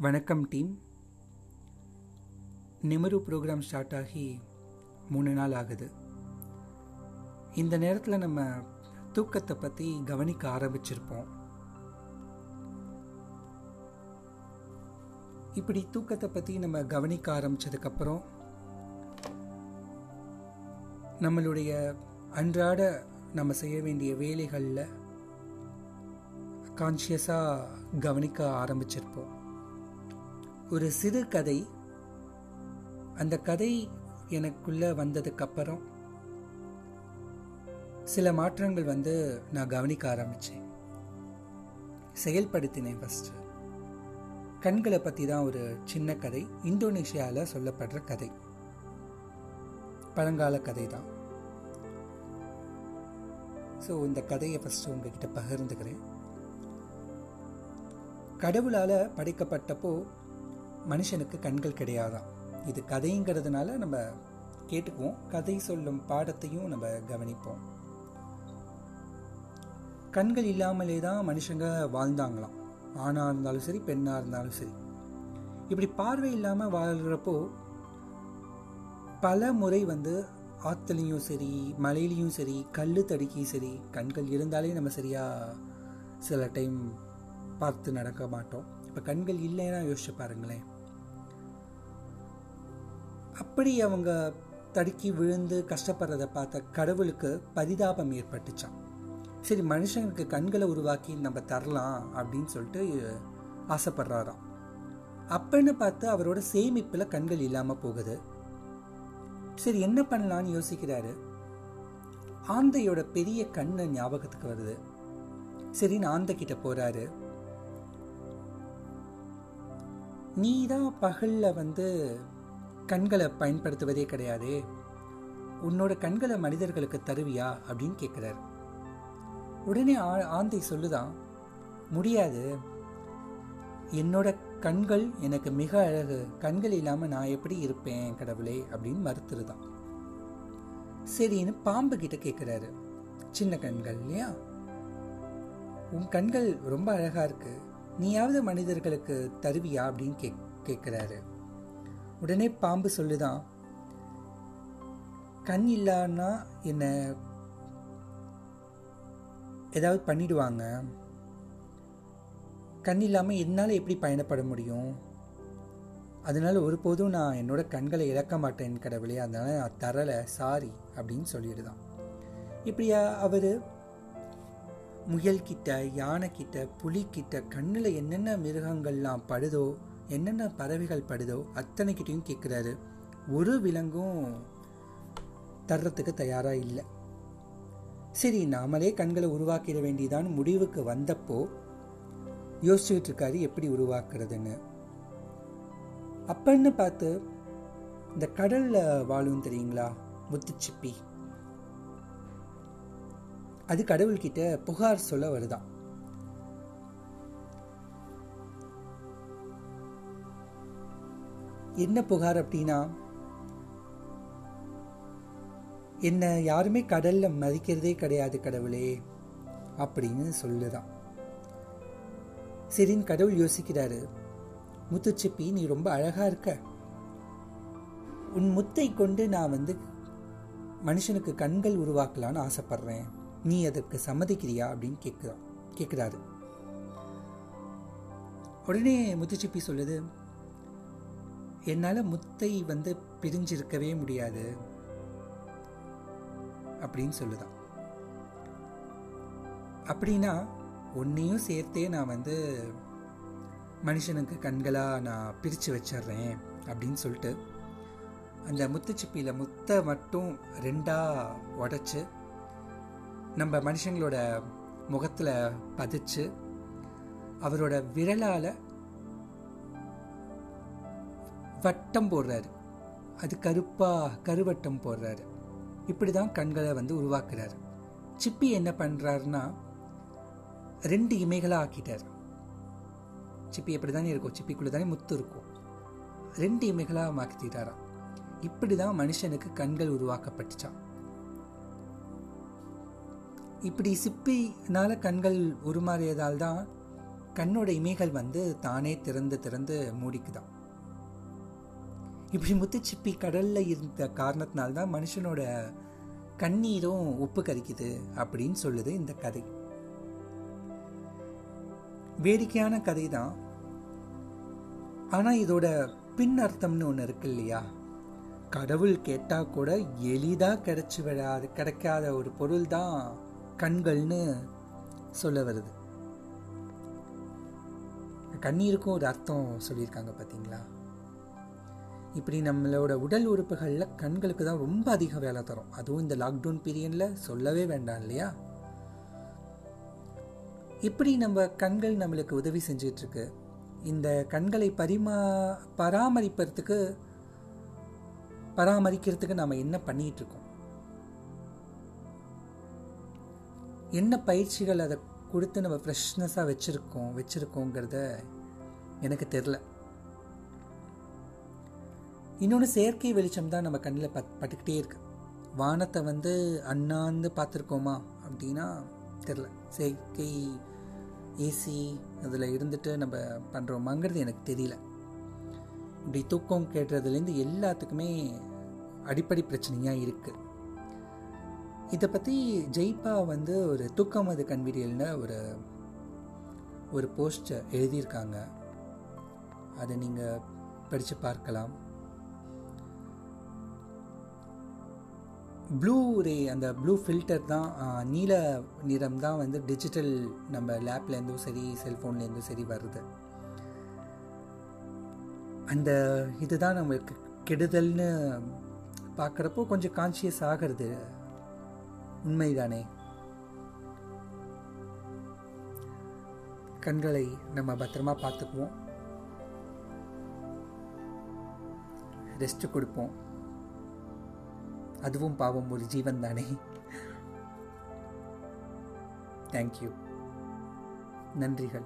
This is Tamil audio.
வணக்கம் டீம். நிமரு ப்ரோக்ராம் ஸ்டார்ட் ஆகி மூணு நாள் ஆகுது. இந்த நேரத்தில் நம்ம தூக்கத்தை பற்றி கவனிக்க ஆரம்பிச்சிருப்போம். இப்படி தூக்கத்தை பற்றி நம்ம கவனிக்க ஆரம்பிச்சதுக்கப்புறம் நம்மளுடைய அன்றாட நம்ம செய்ய வேண்டிய வேலைகளில் கான்ஷியஸாக கவனிக்க ஆரம்பிச்சிருப்போம். ஒரு சிறு கதை. அந்த கதை எனக்குள்ள வந்ததுக்கப்புறம் சில மாற்றங்கள் வந்து நான் கவனிக்க ஆரம்பித்தேன் செயல்படுத்தினேன் ஃபஸ்ட்டு கண்களை பற்றி தான் ஒரு சின்ன கதை. இந்தோனேஷியாவில் சொல்லப்படுற கதை. பழங்கால கதை தான் ஸோ இந்த கதையை ஃபஸ்ட்டு உங்ககிட்ட பகிர்ந்துக்கிறேன். கடவுளால் படைக்கப்பட்டப்போ மனுஷனுக்கு கண்கள் கிடையாதான். இது கதைங்கிறதுனால நம்ம கேட்டுக்குவோம். கதை சொல்லும் பாடத்தையும் நம்ம கவனிப்போம். கண்கள் இல்லாமலே தான் மனுஷங்க வாழ்ந்தாங்களாம். ஆணாக இருந்தாலும் சரி பெண்ணாக இருந்தாலும் சரி. இப்படி பார்வை இல்லாமல் வாழ்கிறப்போ பல முறை வந்து ஆற்றுலையும் சரி மலையிலையும் சரி கல் தடுக்கியும் சரி கண்கள் இருந்தாலே நம்ம சரியாக சில டைம் பார்த்து நடக்க மாட்டோம். இப்போ கண்கள் இல்லைன்னா யோசிச்சு பாருங்களேன். அப்படி அவங்க தடுக்கி விழுந்து கஷ்டப்படுறத பார்த்த கடவுளுக்கு பரிதாபம் ஏற்பட்டுச்சான் சரி மனுஷனுக்கு கண்களை உருவாக்கி நம்ம தரலாம் அப்படின்னு சொல்லிட்டு ஆசைப்படுறாராம். அப்பன்னு பார்த்து அவரோட சேமிப்பில் கண்கள் இல்லாமல் போகுது. சரி என்ன பண்ணலான்னு யோசிக்கிறாரு. ஆந்தையோட பெரிய கண்ணு ஞாபகத்துக்கு வருது. சரின்னு ஆந்தை கிட்ட போறாரு. நீ தான் பகல்ல வந்து கண்களை பயன்படுத்துவதே கிடையாது. உன்னோட கண்களை மனிதர்களுக்கு தருவியா? அப்படின்னு கேட்குறாரு. உடனே ஆ ஆந்தை சொல்லுதான் முடியாது. என்னோட கண்கள் எனக்கு மிக அழகு. கண்கள் இல்லாமல் நான் எப்படி இருப்பேன் கடவுளே? அப்படின்னு மறுத்துருதான். சரின்னு பாம்பு கிட்ட கேட்குறாரு. சின்ன கண்கள் இல்லையா? உன் கண்கள் ரொம்ப அழகாக இருக்கு. நீயாவது மனிதர்களுக்கு தருவியா? அப்படின்னு கே கேட்குறாரு. உடனே பாம்பு சொல்லுதான் கண் இல்லான்னா என்ன ஏதாவது பண்ணிடுவாங்க. கண் இல்லாமல் என்னால் எப்படி பயணப்பட முடியும்? அதனால ஒருபோதும் நான் என்னோட கண்களை இழக்க மாட்டேன் கடவுளே அதனால நான் தரலை சாரி அப்படின்னு சொல்லிடுதான். இப்படியா அவர் முயல்கிட்ட யானைக்கிட்ட புலிக்கிட்ட கண்ணில் என்னென்ன மிருகங்கள்லாம் படுதோ என்னென்ன பறவைகள் படுதோ அத்தனைக்கிட்டையும் கேட்குறாரு ஒரு விலங்கும் தர்றதுக்கு தயாராக இல்லை. சரி நாமளே கண்களை உருவாக்கிட வேண்டியதான் முடிவுக்கு வந்தப்போ யோசிச்சுட்டு இருக்காரு எப்படி உருவாக்குறதுன்னு. அப்பன்னு பார்த்து இந்த கடல்ல வாழும் தெரியுங்களா? முத்துச்சிப்பி. அது கடவுள்கிட்ட புகார் சொல்ல வருதான். என்ன புகார் அப்படின்னா என்ன யாருமே கடல்ல மதிக்கிறதே கிடையாது கடவுளே அப்படின்னு சொல்லுதான். சரின்னு கடவுள் யோசிக்கிறாரு முத்துச்சிப்பி நீ ரொம்ப அழகா இருக்க. உன் முத்தை கொண்டு நான் வந்து மனுஷனுக்கு கண்கள் உருவாக்கலான்னு ஆசைப்படுறேன். நீ அதற்கு சம்மதிக்கிறியா? அப்படின்னு கேட்குறான் கேட்குறாரு உடனே முத்துச்சிப்பி சொல்லுது என்னால் முத்தை வந்து பிரிஞ்சிருக்கவே முடியாது அப்படின்னு சொல்லுதான். அப்படின்னா ஒன்றையும் சேர்த்தே நான் வந்து மனுஷனுக்கு கண்களாக நான் பிரித்து வச்சிட்றேன் அப்படின்னு சொல்லிட்டு அந்த முத்துச்சிப்பியில் முத்தை மட்டும் ரெண்டாக உடச்சி நம்ம மனுஷங்களோட முகத்தில் பதிச்சு அவரோட விரலால் வட்டம் போடுறாரு. அது கருப்பாக கருவட்டம் போடுறாரு. இப்படி தான் கண்களை வந்து உருவாக்குறாரு. சிப்பி என்ன பண்ணுறாருன்னா ரெண்டு இமைகளாக ஆக்கிட்டார். சிப்பி எப்படி தானே இருக்கும் சிப்பிக்குள்ளே தானே முத்து இருக்கும். ரெண்டு இமைகளாக மாற்றிட்டாராம் இப்படி தான் மனுஷனுக்கு கண்கள் உருவாக்கப்பட்டுச்சான் இப்படி சிப்பினால் கண்கள் உருமாறியதால் தான் கண்ணோட இமைகள் வந்து தானே திறந்து திறந்து மூடிக்குதான் இப்படி முத்துச்சிப்பி கடலில் இருந்த காரணத்தினால்தான் மனுஷனோட கண்ணீரும் உப்பு கரிக்குது அப்படின்னு சொல்லுது இந்த கதை. வேடிக்கையான கதை தான் ஆனால் இதோட பின் அர்த்தம்னு ஒன்று இருக்கு இல்லையா? கடவுள் கேட்டால் கூட எளிதாக கிடைச்சி விடாது கிடைக்காத ஒரு பொருள் தான் கண்கள்னு சொல்ல வருது. கண்ணீருக்கும் ஒரு அர்த்தம் சொல்லியிருக்காங்க பார்த்தீங்களா இப்படி நம்மளோட உடல் உறுப்புகளில் கண்களுக்கு தான் ரொம்ப அதிக வேலை தரும். அதுவும் இந்த லாக்டவுன் பீரியடில் சொல்லவே வேண்டாம் இல்லையா? இப்படி நம்ம கண்கள் நம்மளுக்கு உதவி செஞ்சிட்ருக்கு. இந்த கண்களை பரிமா பராமரிப்பதுக்கு பராமரிக்கிறதுக்கு நம்ம என்ன பண்ணிகிட்டு இருக்கோம் என்ன பயிற்சிகள் அதை கொடுத்து நம்ம ஃப்ரெஷ்னஸாக வச்சுருக்கோம் வச்சுருக்கோங்கிறத எனக்கு தெரில. இன்னொன்று செயற்கை வெளிச்சம் தான் நம்ம கண்ணில் பட் பட்டுக்கிட்டே இருக்கு. வானத்தை வந்து அண்ணாந்து பார்த்துருக்கோமா அப்படின்னா தெரில. செயற்கை ஏசி அதில் இருந்துட்டு நம்ம பண்ணுறோமாங்கிறது எனக்கு தெரியல. இப்படி தூக்கம் கேட்டுறதுலேருந்து எல்லாத்துக்குமே அடிப்படை பிரச்சனையாக இருக்குது இதை பற்றி ஜெய்பா வந்து ஒரு தூக்கம் அது கண்விடியல்னு ஒரு ஒரு போஸ்டர் எழுதியிருக்காங்க. அதை நீங்கள் படித்து பார்க்கலாம். ப்ளூ ரே அந்த ப்ளூ ஃபில்டர் தான் நீல நிறம் தான் வந்து டிஜிட்டல் நம்ம லேப்லேருந்தும் சரி செல்ஃபோன்லேருந்தும் சரி வருது. அந்த இதுதான் நம்மளுக்கு கெடுதல்னு பார்க்குறப்போ கொஞ்சம் கான்சியஸ் ஆகிறது. உண்மைதானே? கண்களை நம்ம பத்திரமா பார்த்துக்குவோம். ரெஸ்ட் கொடுப்போம். அதுவும் பாவம் ஒரு ஜீவன் தானே. தேங்க்யூ நன்றிகள்.